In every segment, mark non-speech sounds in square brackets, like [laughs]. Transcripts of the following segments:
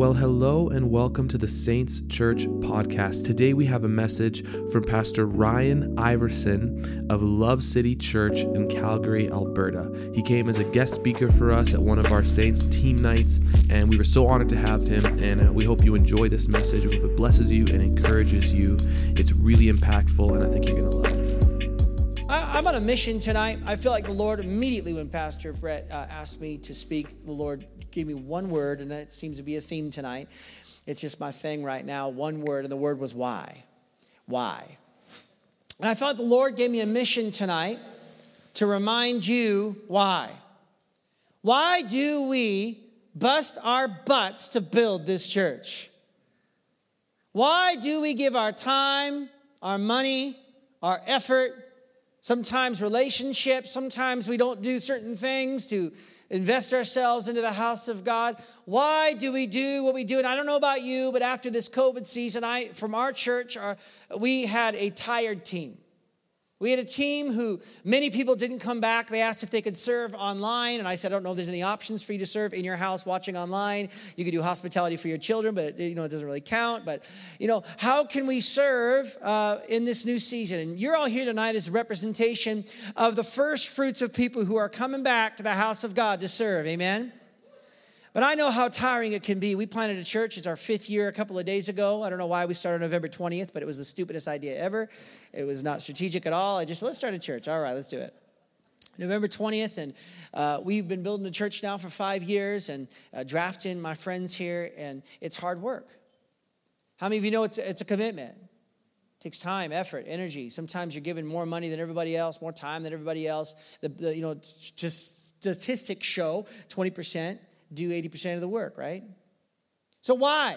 Well, hello and welcome to the Saints Church podcast. Today we have a message from Pastor Ryan Iverson of Love City Church in Calgary, Alberta. He came as a guest speaker for us at one of our Saints team nights, and we were so honored to have him. And uh, we hope you enjoy this message. We hope it blesses you and encourages you. It's really impactful, and I think you're going to love it. I, am on a mission tonight. I feel like the Lord immediately when Pastor Brett uh, asked me to speak, the Lord gave me one word, and that seems to be a theme tonight. It's just my thing right now. One word, and the word was why. Why? And I thought the Lord gave me a mission tonight to remind you why. Why do we bust our butts to build this church? Why do we give our time, our money, our effort, sometimes relationships, sometimes we don't do certain things to invest ourselves into the house of God. Why do we do what we do? And I don't know about you, but after this COVID season, I from our church, our, we had a tired team. We had a team who many people didn't come back. They asked if they could serve online, and I said, I don't know if there's any options for you to serve in your house watching online. You could do hospitality for your children, but you know it doesn't really count. But you know, how can we serve uh, in this new season? And you're all here tonight as a representation of the first fruits of people who are coming back to the house of God to serve. Amen. But I know how tiring it can be. We planted a church. It's our fifth year a couple of days ago. I don't know why we started November 20th, but it was the stupidest idea ever. It was not strategic at all. I just, let's start a church. All right, let's do it. November 20th, and uh, we've been building a church now for five years and uh, drafting my friends here, and it's hard work. How many of you know it's, it's a commitment? It takes time, effort, energy. Sometimes you're giving more money than everybody else, more time than everybody else. The, the you know, just statistics show 20% do 80% of the work, right? So why?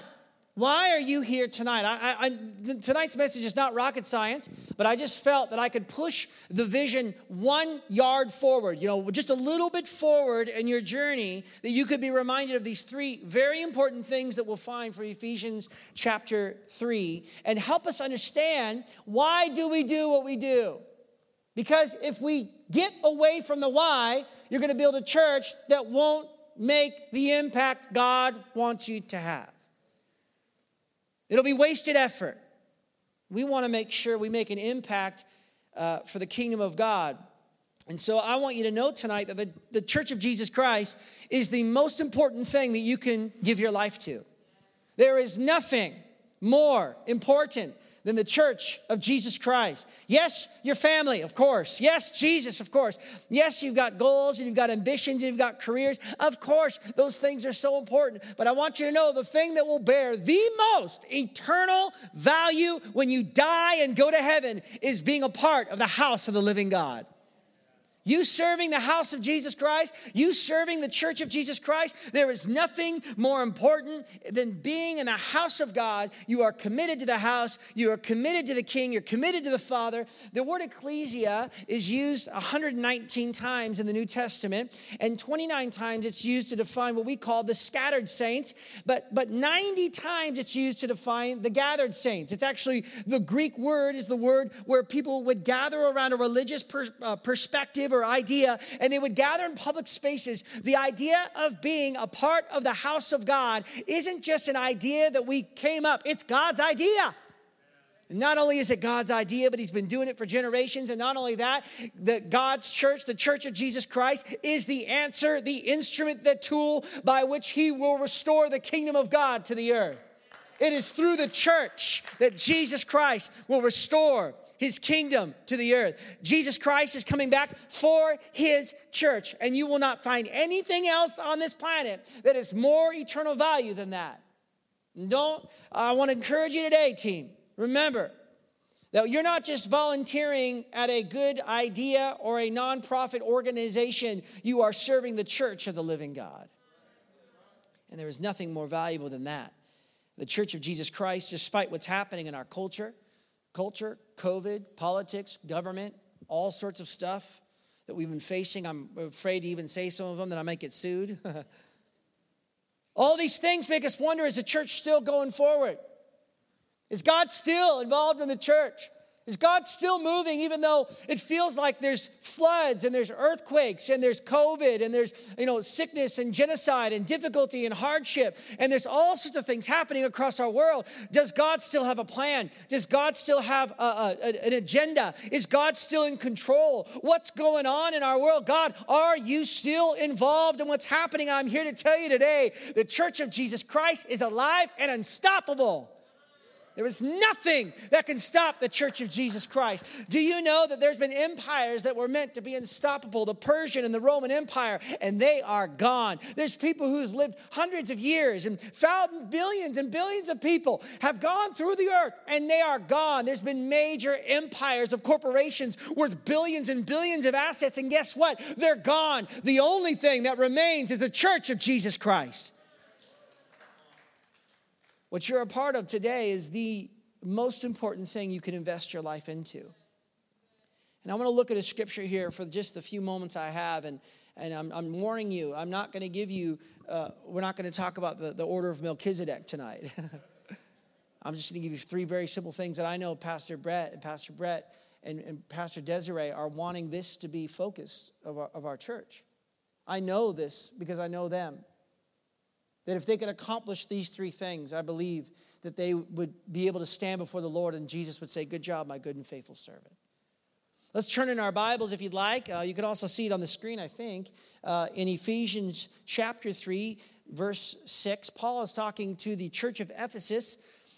Why are you here tonight? I, I, tonight's message is not rocket science, but I just felt that I could push the vision one yard forward, you know, just a little bit forward in your journey, that you could be reminded of these three very important things that we'll find for Ephesians chapter 3 and help us understand why do we do what we do? Because if we get away from the why, you're going to build a church that won't make the impact God wants you to have. It'll be wasted effort. We want to make sure we make an impact uh, for the kingdom of God. And so I want you to know tonight that the, the church of Jesus Christ is the most important thing that you can give your life to. There is nothing more important than the church of Jesus Christ. Yes, your family, of course. Yes, Jesus, of course. Yes, you've got goals and you've got ambitions and you've got careers. Of course, those things are so important. But I want you to know the thing that will bear the most eternal value when you die and go to heaven is being a part of the house of the living God. You serving the house of Jesus Christ, you serving the church of Jesus Christ, there is nothing more important than being in the house of God. You are committed to the house, you are committed to the king, you're committed to the Father. The word ecclesia is used 119 times in the New Testament, and 29 times it's used to define what we call the scattered saints, but, but 90 times it's used to define the gathered saints. It's actually the Greek word is the word where people would gather around a religious per, uh, perspective idea, and they would gather in public spaces. The idea of being a part of the house of God isn't just an idea that we came up, it's God's idea. And not only is it God's idea, but He's been doing it for generations. And not only that, the God's church, the church of Jesus Christ, is the answer, the instrument, the tool by which He will restore the kingdom of God to the earth. It is through the church that Jesus Christ will restore his kingdom to the earth. Jesus Christ is coming back for his church, and you will not find anything else on this planet that is more eternal value than that. don't, I want to encourage you today, team. Remember that you're not just volunteering at a good idea or a nonprofit organization, you are serving the church of the living God. And there is nothing more valuable than that. The church of Jesus Christ, despite what's happening in our culture, culture, COVID, politics, government, all sorts of stuff that we've been facing. I'm afraid to even say some of them that I might get sued. [laughs] all these things make us wonder is the church still going forward? Is God still involved in the church? Is God still moving even though it feels like there's floods and there's earthquakes and there's COVID and there's you know sickness and genocide and difficulty and hardship and there's all sorts of things happening across our world? Does God still have a plan? Does God still have a, a, an agenda? Is God still in control? What's going on in our world? God, are you still involved in what's happening? I'm here to tell you today the church of Jesus Christ is alive and unstoppable. There is nothing that can stop the church of Jesus Christ. Do you know that there's been empires that were meant to be unstoppable, the Persian and the Roman Empire, and they are gone. There's people who's lived hundreds of years and thousands, billions and billions of people have gone through the earth and they are gone. There's been major empires of corporations worth billions and billions of assets, and guess what? They're gone. The only thing that remains is the church of Jesus Christ. What you're a part of today is the most important thing you can invest your life into. And I want to look at a scripture here for just the few moments I have. And, and I'm, I'm warning you, I'm not going to give you, uh, we're not going to talk about the, the order of Melchizedek tonight. [laughs] I'm just going to give you three very simple things that I know Pastor Brett and Pastor Brett and, and Pastor Desiree are wanting this to be focus of our, of our church. I know this because I know them. That if they could accomplish these three things, I believe that they would be able to stand before the Lord and Jesus would say, Good job, my good and faithful servant. Let's turn in our Bibles if you'd like. Uh, you can also see it on the screen, I think, uh, in Ephesians chapter 3, verse 6. Paul is talking to the church of Ephesus.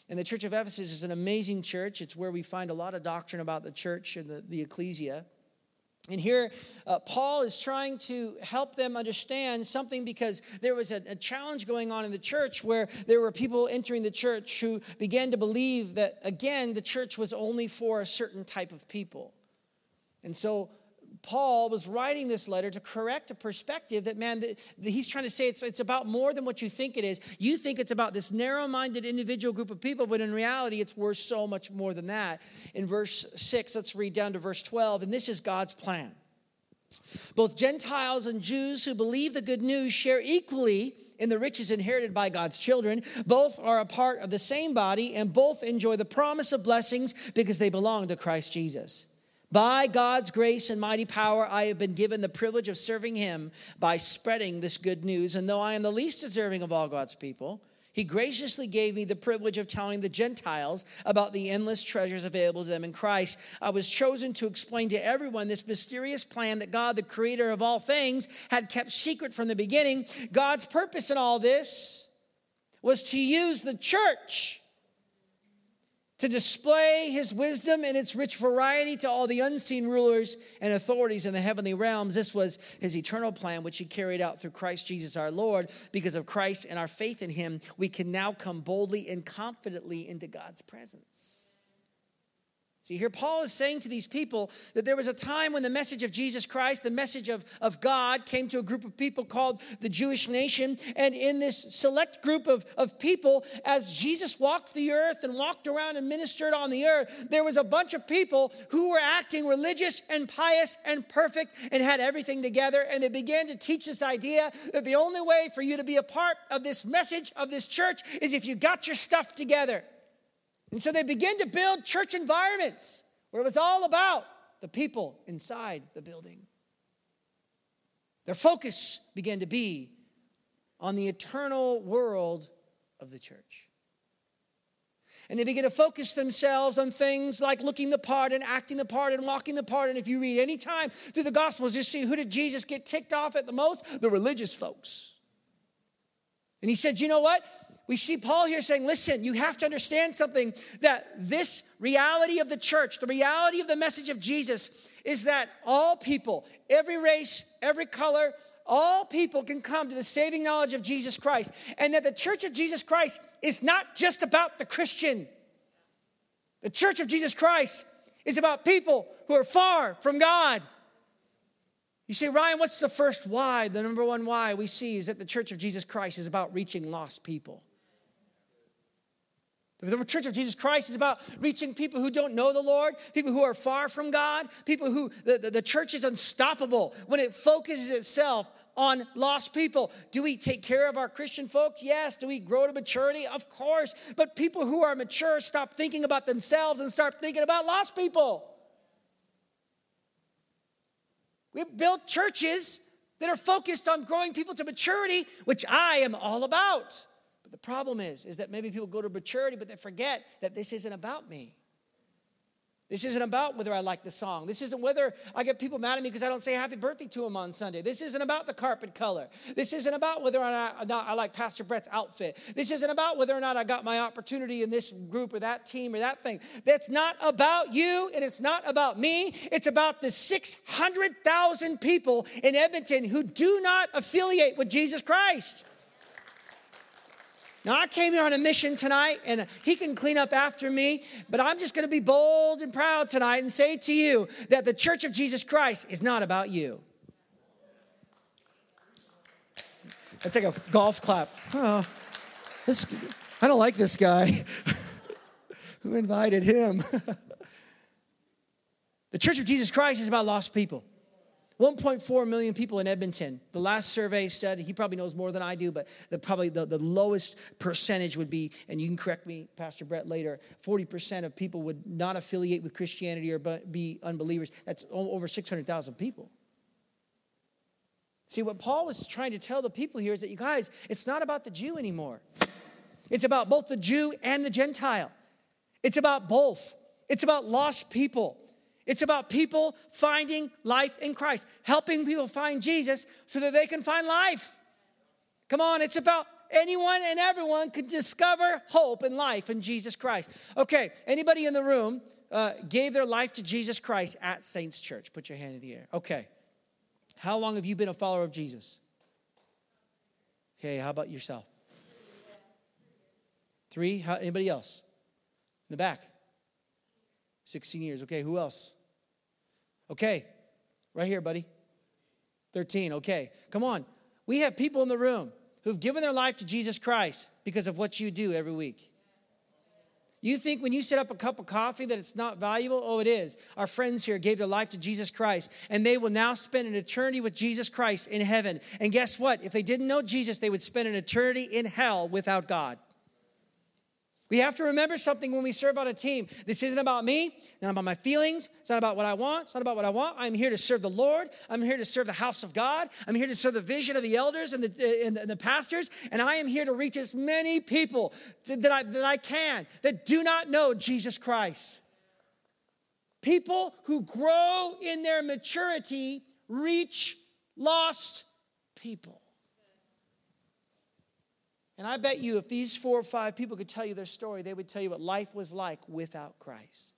And the church of Ephesus is an amazing church. It's where we find a lot of doctrine about the church and the, the ecclesia. And here, uh, Paul is trying to help them understand something because there was a, a, challenge going on in the church where there were people entering the church who began to believe that, again, the church was only for a certain type of people. And so Paul was writing this letter to correct a perspective that, man, the, he's trying to say it's, it's about more than what you think it is. You think it's about this narrow minded individual group of people, but in reality, it's worth so much more than that. In verse 6, let's read down to verse 12, and this is God's plan. Both Gentiles and Jews who believe the good news share equally in the riches inherited by God's children. Both are a part of the same body, and both enjoy the promise of blessings because they belong to Christ Jesus. By God's grace and mighty power, I have been given the privilege of serving Him by spreading this good news. And though I am the least deserving of all God's people, He graciously gave me the privilege of telling the Gentiles about the endless treasures available to them in Christ. I was chosen to explain to everyone this mysterious plan that God, the creator of all things, had kept secret from the beginning. God's purpose in all this was to use the church to display his wisdom in its rich variety to all the unseen rulers and authorities in the heavenly realms. This was his eternal plan, which he carried out through Christ Jesus our Lord. Because of Christ and our faith in him, we can now come boldly and confidently into God's presence. See, here Paul is saying to these people that there was a time when the message of Jesus Christ, the message of, of God, came to a group of people called the Jewish nation. And in this select group of, of people, as Jesus walked the earth and walked around and ministered on the earth, there was a bunch of people who were acting religious and pious and perfect and had everything together. And they began to teach this idea that the only way for you to be a part of this message of this church is if you got your stuff together. And so they began to build church environments where it was all about the people inside the building. Their focus began to be on the eternal world of the church. And they began to focus themselves on things like looking the part and acting the part and walking the part. And if you read any time through the Gospels, you see who did Jesus get ticked off at the most? The religious folks. And he said, You know what? We see Paul here saying, listen, you have to understand something that this reality of the church, the reality of the message of Jesus, is that all people, every race, every color, all people can come to the saving knowledge of Jesus Christ. And that the church of Jesus Christ is not just about the Christian. The church of Jesus Christ is about people who are far from God. You say, Ryan, what's the first why? The number one why we see is that the church of Jesus Christ is about reaching lost people. The Church of Jesus Christ is about reaching people who don't know the Lord, people who are far from God, people who the, the, the, church is unstoppable when it focuses itself on lost people. Do we take care of our Christian folks? Yes. Do we grow to maturity? Of course. But people who are mature stop thinking about themselves and start thinking about lost people. We've built churches that are focused on growing people to maturity, which I am all about. But the problem is, is that maybe people go to maturity, but they forget that this isn't about me. This isn't about whether I like the song. This isn't whether I get people mad at me because I don't say happy birthday to them on Sunday. This isn't about the carpet color. This isn't about whether or not, I like Pastor Brett's outfit. This isn't about whether or not I got my opportunity in this group or that team or that thing. That's not about you and it's not about me. It's about the 600,000 people in Edmonton who do not affiliate with Jesus Christ. Now, I came here on a mission tonight, and he can clean up after me, but I'm just going to be bold and proud tonight and say to you that the Church of Jesus Christ is not about you. That's like a golf clap. Oh, this, I don't like this guy. [laughs] Who invited him? [laughs] the Church of Jesus Christ is about lost people. 1.4 million people in Edmonton. The last survey study, he probably knows more than I do, but the, probably the, the lowest percentage would be, and you can correct me, Pastor Brett, later 40% of people would not affiliate with Christianity or be unbelievers. That's over 600,000 people. See, what Paul was trying to tell the people here is that you guys, it's not about the Jew anymore. It's about both the Jew and the Gentile. It's about both. It's about lost people. It's about people finding life in Christ, helping people find Jesus so that they can find life. Come on, it's about anyone and everyone can discover hope and life in Jesus Christ. Okay, anybody in the room uh, gave their life to Jesus Christ at Saints Church? Put your hand in the air. Okay. How long have you been a follower of Jesus? Okay, how about yourself? Three? How, anybody else? In the back? 16 years. Okay, who else? Okay, right here, buddy. 13, okay. Come on. We have people in the room who've given their life to Jesus Christ because of what you do every week. You think when you set up a cup of coffee that it's not valuable? Oh, it is. Our friends here gave their life to Jesus Christ, and they will now spend an eternity with Jesus Christ in heaven. And guess what? If they didn't know Jesus, they would spend an eternity in hell without God. We have to remember something when we serve on a team. This isn't about me, not about my feelings, it's not about what I want, it's not about what I want. I'm here to serve the Lord. I'm here to serve the house of God. I'm here to serve the vision of the elders and the, uh, and the, pastors. And I am here to reach as many people that I, that I can that do not know Jesus Christ. People who grow in their maturity reach lost people. And I bet you if these four or five people could tell you their story, they would tell you what life was like without Christ.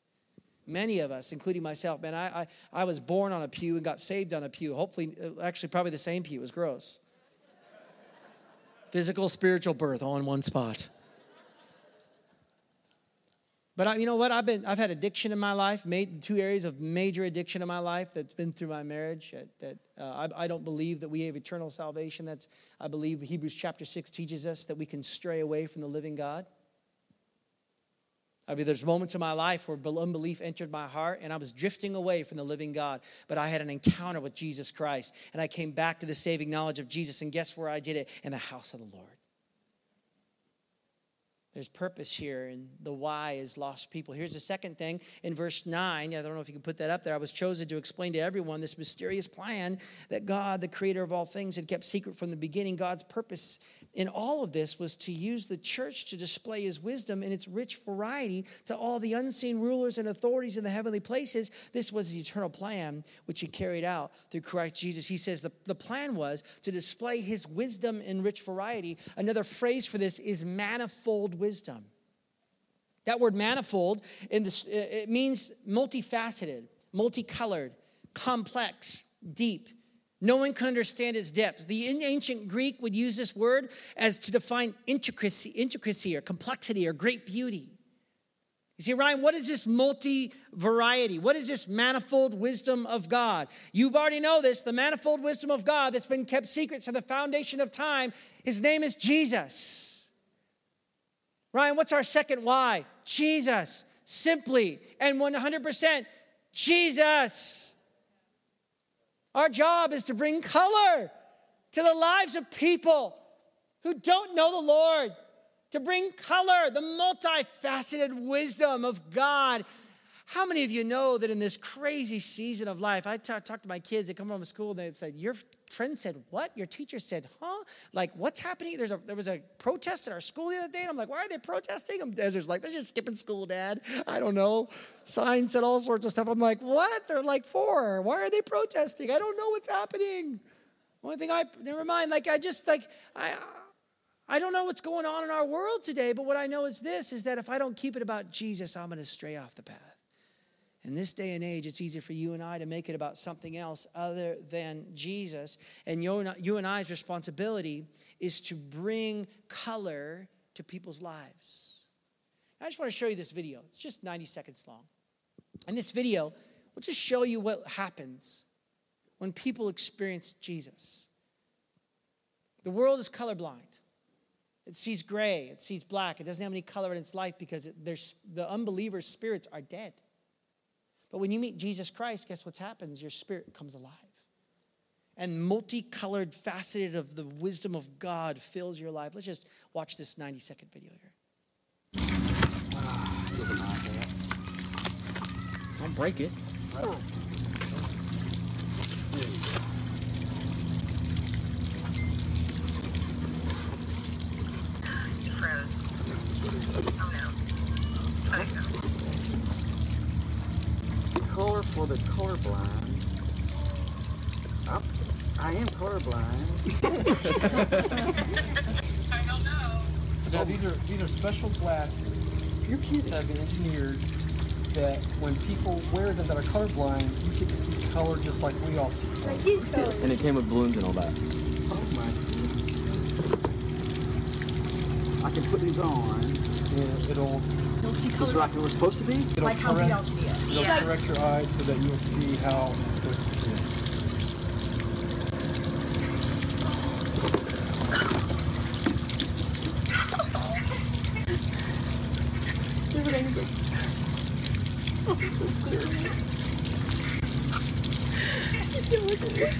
Many of us, including myself, man, I, I, I was born on a pew and got saved on a pew. Hopefully, uh, actually, probably the same pew. It was gross. Physical, spiritual birth all in one spot. But I, you know what? I've been I've had addiction in my life. Made two areas of major addiction in my life that's been through my marriage. That, that uh, I, I, don't believe that we have eternal salvation. That's I believe Hebrews chapter six teaches us that we can stray away from the living God. I mean, there's moments in my life where unbelief entered my heart and I was drifting away from the living God. But I had an encounter with Jesus Christ and I came back to the saving knowledge of Jesus. And guess where I did it? In the house of the Lord. There's purpose here, and the why is lost people. Here's the second thing in verse 9. I don't know if you can put that up there. I was chosen to explain to everyone this mysterious plan that God, the creator of all things, had kept secret from the beginning. God's purpose in all of this was to use the church to display his wisdom in its rich variety to all the unseen rulers and authorities in the heavenly places. This was the eternal plan which he carried out through Christ Jesus. He says the, the plan was to display his wisdom in rich variety. Another phrase for this is manifold wisdom. That word manifold in this, it means multifaceted, multicolored, complex, deep. No one can understand its depth. The ancient Greek would use this word as to define intricacy, intricacy or complexity or great beauty. You see, Ryan, what is this multi variety? What is this manifold wisdom of God? You already know this the manifold wisdom of God that's been kept secret since the foundation of time. His name is Jesus. Ryan, what's our second why? Jesus. Simply and 100% Jesus. Our job is to bring color to the lives of people who don't know the Lord, to bring color, the multifaceted wisdom of God how many of you know that in this crazy season of life, I talk, talk to my kids, they come home from school, and they said, Your friend said, What? Your teacher said, Huh? Like, what's happening? There's a, there was a protest at our school the other day, and I'm like, Why are they protesting? I'm, there's like, They're just skipping school, Dad. I don't know. Signs and all sorts of stuff. I'm like, What? They're like four. Why are they protesting? I don't know what's happening. Only thing I, never mind. Like, I just, like, I, I don't know what's going on in our world today, but what I know is this is that if I don't keep it about Jesus, I'm going to stray off the path. In this day and age, it's easy for you and I to make it about something else other than Jesus. And you and I's responsibility is to bring color to people's lives. I just want to show you this video. It's just 90 seconds long. And this video will just show you what happens when people experience Jesus. The world is colorblind. It sees gray, it sees black, it doesn't have any color in its life because it, the unbeliever's spirits are dead. But when you meet Jesus Christ, guess what happens? Your spirit comes alive. And multicolored, faceted of the wisdom of God fills your life. Let's just watch this 90 second video here. Don't break it. froze. Oh no. Let it go color for the colorblind. Oh, I am colorblind. [laughs] I don't know. Now these are these are special glasses. You're kidding. that have been engineered that when people wear them that are colorblind, you get to see color just like we all see color. And it came with balloons and all that. Oh my I can put these on. And it'll Is like it was supposed to be? it'll Like how we all see it. it'll Yeah. correct your eyes so that you'll see how it's supposed to see.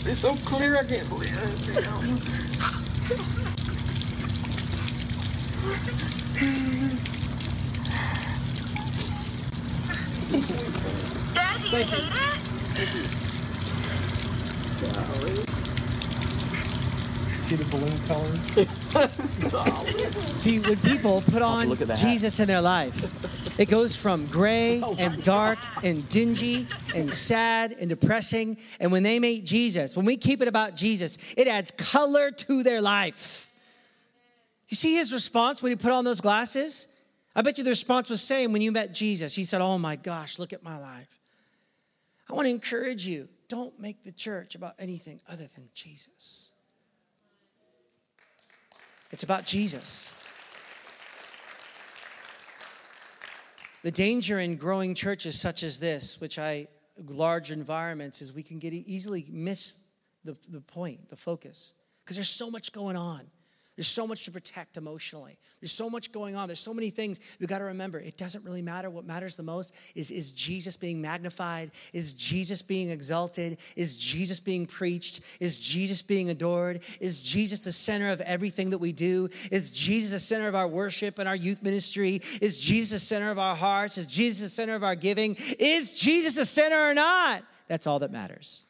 It's so clear I can't believe it. [laughs] Dad, you hate it? See the balloon color? [laughs] See, when people put on look at. Jesus in their life, it goes from gray oh and dark and dingy and sad and depressing. And when they meet Jesus, when we keep it about Jesus, it adds color to their life. You see his response when he put on those glasses? I bet you the response was same when you met Jesus. He said, Oh my gosh, look at my life. I want to encourage you don't make the church about anything other than Jesus. It's about Jesus. The danger in growing churches such as this, which I, large environments, is we can get easily miss the, the point, the focus, because there's so much going on. There's so much to protect emotionally. There's so much going on. There's so many things. We've got to remember it doesn't really matter. What matters the most is is Jesus being magnified? Is Jesus being exalted? Is Jesus being preached? Is Jesus being adored? Is Jesus the center of everything that we do? Is Jesus the center of our worship and our youth ministry? Is Jesus the center of our hearts? Is Jesus the center of our giving? Is Jesus the center or not? That's all that matters.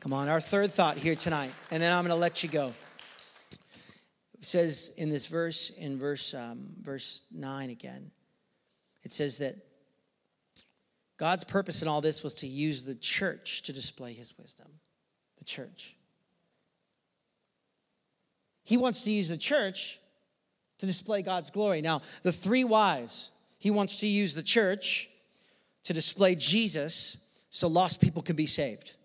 Come on, our third thought here tonight, and then I'm going to let you go says in this verse, in verse, um, verse 9 again, it says that God's purpose in all this was to use the church to display his wisdom. The church. He wants to use the church to display God's glory. Now, the three whys, he wants to use the church to display Jesus so lost people can be saved.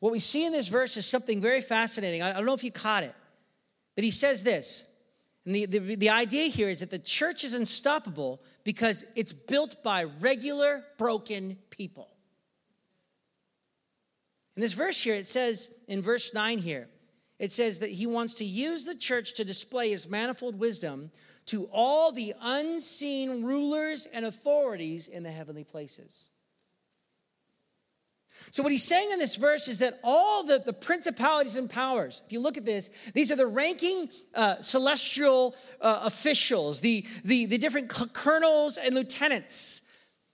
What we see in this verse is something very fascinating. I don't know if you caught it, but he says this. And the, the, the idea here is that the church is unstoppable because it's built by regular, broken people. In this verse here, it says in verse 9 here, it says that he wants to use the church to display his manifold wisdom to all the unseen rulers and authorities in the heavenly places. So, what he's saying in this verse is that all the, the principalities and powers, if you look at this, these are the ranking uh, celestial uh, officials, the, the, the different colonels and lieutenants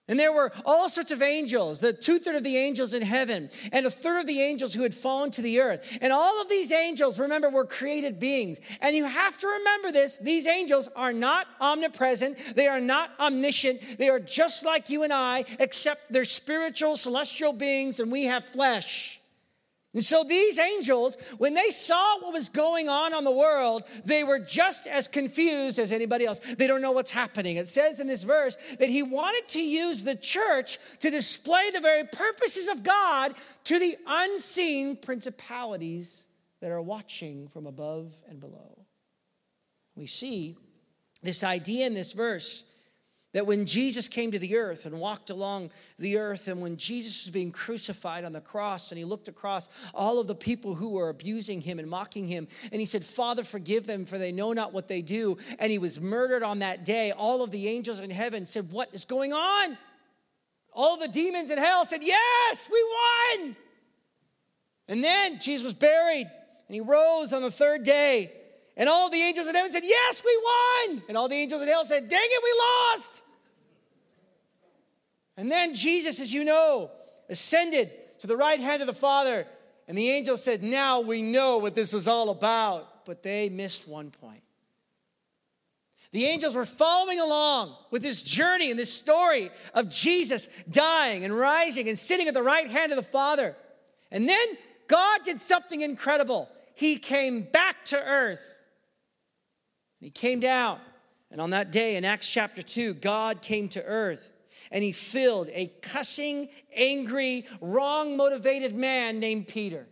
and there were all sorts of angels, the two third of the angels in heaven, and a third of the angels who had fallen to the earth. And all of these angels, remember, were created beings. And you have to remember this these angels are not omnipresent, they are not omniscient, they are just like you and I, except they're spiritual, celestial beings, and we have flesh. And so these angels, when they saw what was going on on the world, they were just as confused as anybody else. They don't know what's happening. It says in this verse that he wanted to use the church to display the very purposes of God to the unseen principalities that are watching from above and below. We see this idea in this verse that when Jesus came to the earth and walked along the earth, and when Jesus was being crucified on the cross, and he looked across all of the people who were abusing him and mocking him, and he said, Father, forgive them, for they know not what they do. And he was murdered on that day. All of the angels in heaven said, What is going on? All the demons in hell said, Yes, we won. And then Jesus was buried, and he rose on the third day. And all the angels in heaven said, Yes, we won. And all the angels in hell said, Dang it, we lost. And then Jesus, as you know, ascended to the right hand of the Father. And the angel said, Now we know what this was all about. But they missed one point. The angels were following along with this journey and this story of Jesus dying and rising and sitting at the right hand of the Father. And then God did something incredible. He came back to earth. He came down. And on that day in Acts chapter 2, God came to earth and he filled a cussing, angry, wrong motivated man named Peter.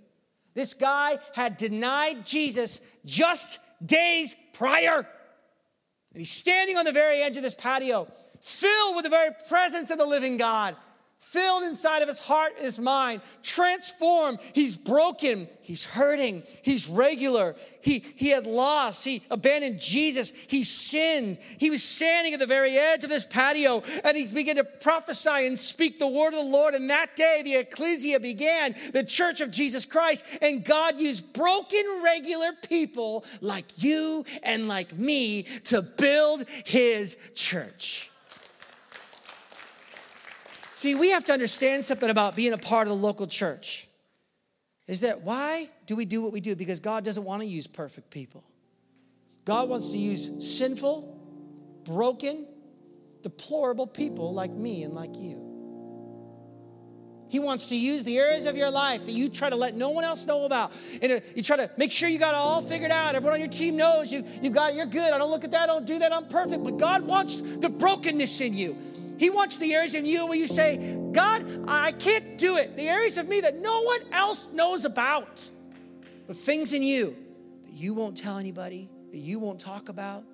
This guy had denied Jesus just days prior. And he's standing on the very edge of this patio, filled with the very presence of the living God filled inside of his heart and his mind, transformed. He's broken, he's hurting, he's regular. He, he had lost, he abandoned Jesus, he sinned. He was standing at the very edge of this patio and he began to prophesy and speak the word of the Lord. And that day, the ecclesia began, the church of Jesus Christ. And God used broken, regular people like you and like me to build his church. See, we have to understand something about being a part of the local church. Is that why do we do what we do? Because God doesn't want to use perfect people. God wants to use sinful, broken, deplorable people like me and like you. He wants to use the areas of your life that you try to let no one else know about. And uh, you try to make sure you got it all figured out. Everyone on your team knows you, you got you're good. I don't look at that, I don't do that, I'm perfect. But God wants the brokenness in you. He wants the areas in you where you say, God, I can't do it. The areas of me that no one else knows about. The things in you that you won't tell anybody, that you won't talk about.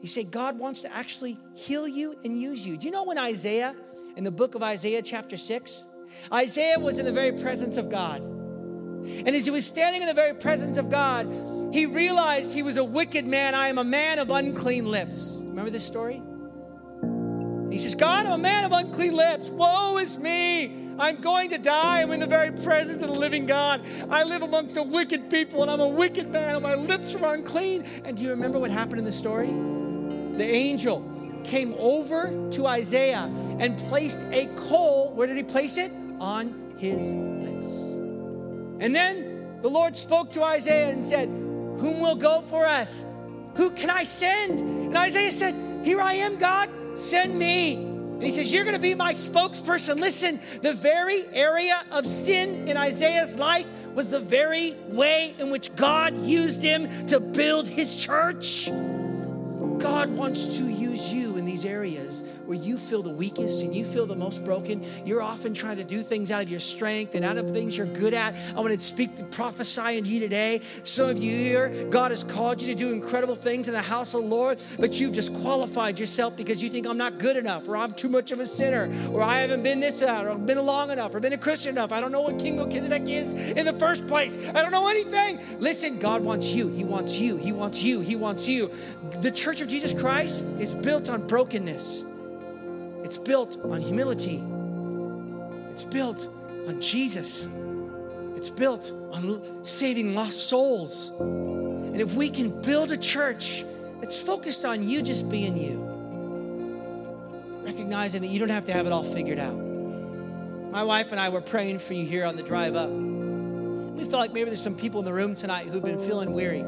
You say, God wants to actually heal you and use you. Do you know when Isaiah, in the book of Isaiah, chapter 6, Isaiah was in the very presence of God. And as he was standing in the very presence of God, he realized he was a wicked man. I am a man of unclean lips. Remember this story? He says, God, I'm a man of unclean lips. Woe is me. I'm going to die. I'm in the very presence of the living God. I live amongst a wicked people, and I'm a wicked man, and my lips are unclean. And do you remember what happened in the story? The angel came over to Isaiah and placed a coal. Where did he place it? On his lips. And then the Lord spoke to Isaiah and said, Whom will go for us? Who can I send? And Isaiah said, Here I am, God Send me. And he says, You're going to be my spokesperson. Listen, the very area of sin in Isaiah's life was the very way in which God used him to build his church. God wants to use you in these areas where you feel the weakest and you feel the most broken. You're often trying to do things out of your strength and out of things you're good at. I want to speak to prophesy into you today. Some of you here, God has called you to do incredible things in the house of the Lord, but you've disqualified yourself because you think I'm not good enough, or I'm too much of a sinner, or I haven't been this out, or been long enough, or been a Christian enough. I don't know what King Melchizedek is in the first place. I don't know anything. Listen, God wants you. He wants you. He wants you. He wants you. The church of Jesus Christ is built on brokenness. It's built on humility. It's built on Jesus. It's built on saving lost souls. And if we can build a church that's focused on you just being you, recognizing that you don't have to have it all figured out. My wife and I were praying for you here on the drive up. We felt like maybe there's some people in the room tonight who've been feeling weary.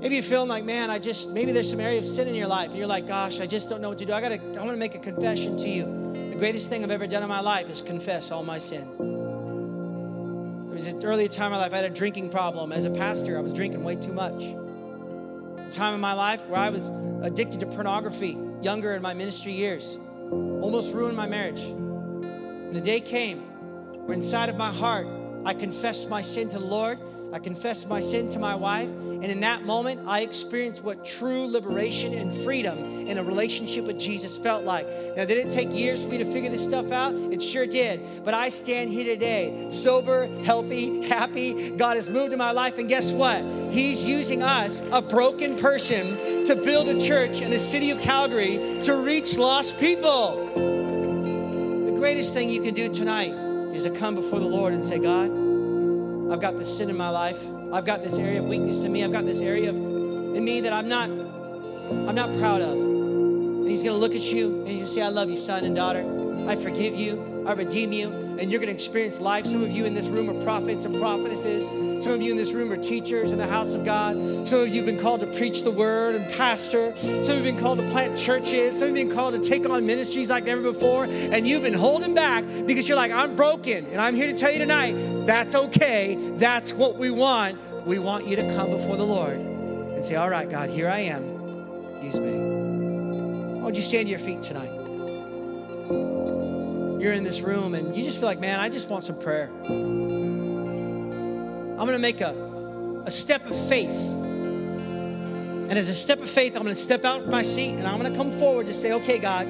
Maybe you're feeling like, man, I just, maybe there's some area of sin in your life. And you're like, gosh, I just don't know what to do. I gotta, I wanna make a confession to you. The greatest thing I've ever done in my life is confess all my sin. There was an earlier time in my life, I had a drinking problem. As a pastor, I was drinking way too much. A time in my life where I was addicted to pornography, younger in my ministry years, almost ruined my marriage. And a day came where inside of my heart, I confessed my sin to the Lord. I confessed my sin to my wife. And in that moment, I experienced what true liberation and freedom in a relationship with Jesus felt like. Now, did it take years for me to figure this stuff out? It sure did. But I stand here today, sober, healthy, happy. God has moved in my life. And guess what? He's using us, a broken person, to build a church in the city of Calgary to reach lost people. The greatest thing you can do tonight is to come before the Lord and say, God, I've got this sin in my life. I've got this area of weakness in me. I've got this area of, in me that I'm not, I'm not proud of. And He's going to look at you and He's going to say, I love you, son and daughter. I forgive you. I redeem you. And you're going to experience life. Some of you in this room are prophets and prophetesses. Some of you in this room are teachers in the house of God. Some of you have been called to preach the word and pastor. Some of you have been called to plant churches. Some of you have been called to take on ministries like never before. And you've been holding back because you're like, I'm broken. And I'm here to tell you tonight, that's okay. That's what we want. We want you to come before the Lord and say, All right, God, here I am. Use me. Why don't you stand to your feet tonight? You're in this room and you just feel like, man, I just want some prayer. I'm going to make a, a step of faith. And as a step of faith, I'm going to step out of my seat and I'm going to come forward to say, okay, God,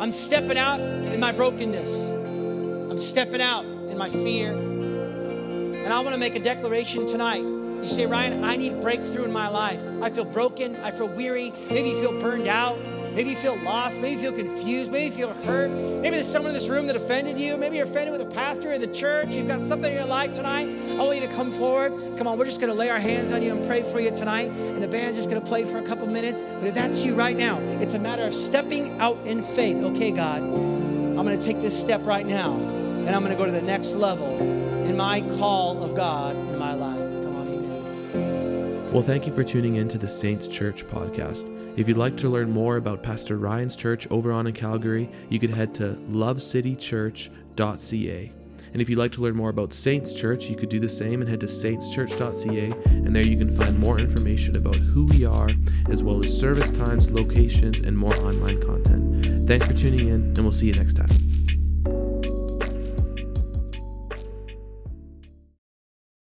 I'm stepping out in my brokenness. I'm stepping out my fear. And I want to make a declaration tonight. You say, Ryan, I need breakthrough in my life. I feel broken. I feel weary. Maybe you feel burned out. Maybe you feel lost. Maybe you feel confused. Maybe you feel hurt. Maybe there's someone in this room that offended you. Maybe you're offended with a pastor in the church. You've got something in your life tonight. I want you to come forward. Come on, we're just going to lay our hands on you and pray for you tonight. And the band's just going to play for a couple minutes. But if that's you right now, it's a matter of stepping out in faith. Okay, God, I'm going to take this step right now. And I'm going to go to the next level in my call of God in my life. Come on, amen. Well, thank you for tuning in to the Saints Church podcast. If you'd like to learn more about Pastor Ryan's church over on in Calgary, you could head to lovecitychurch.ca. And if you'd like to learn more about Saints Church, you could do the same and head to saintschurch.ca. And there you can find more information about who we are, as well as service times, locations, and more online content. Thanks for tuning in, and we'll see you next time.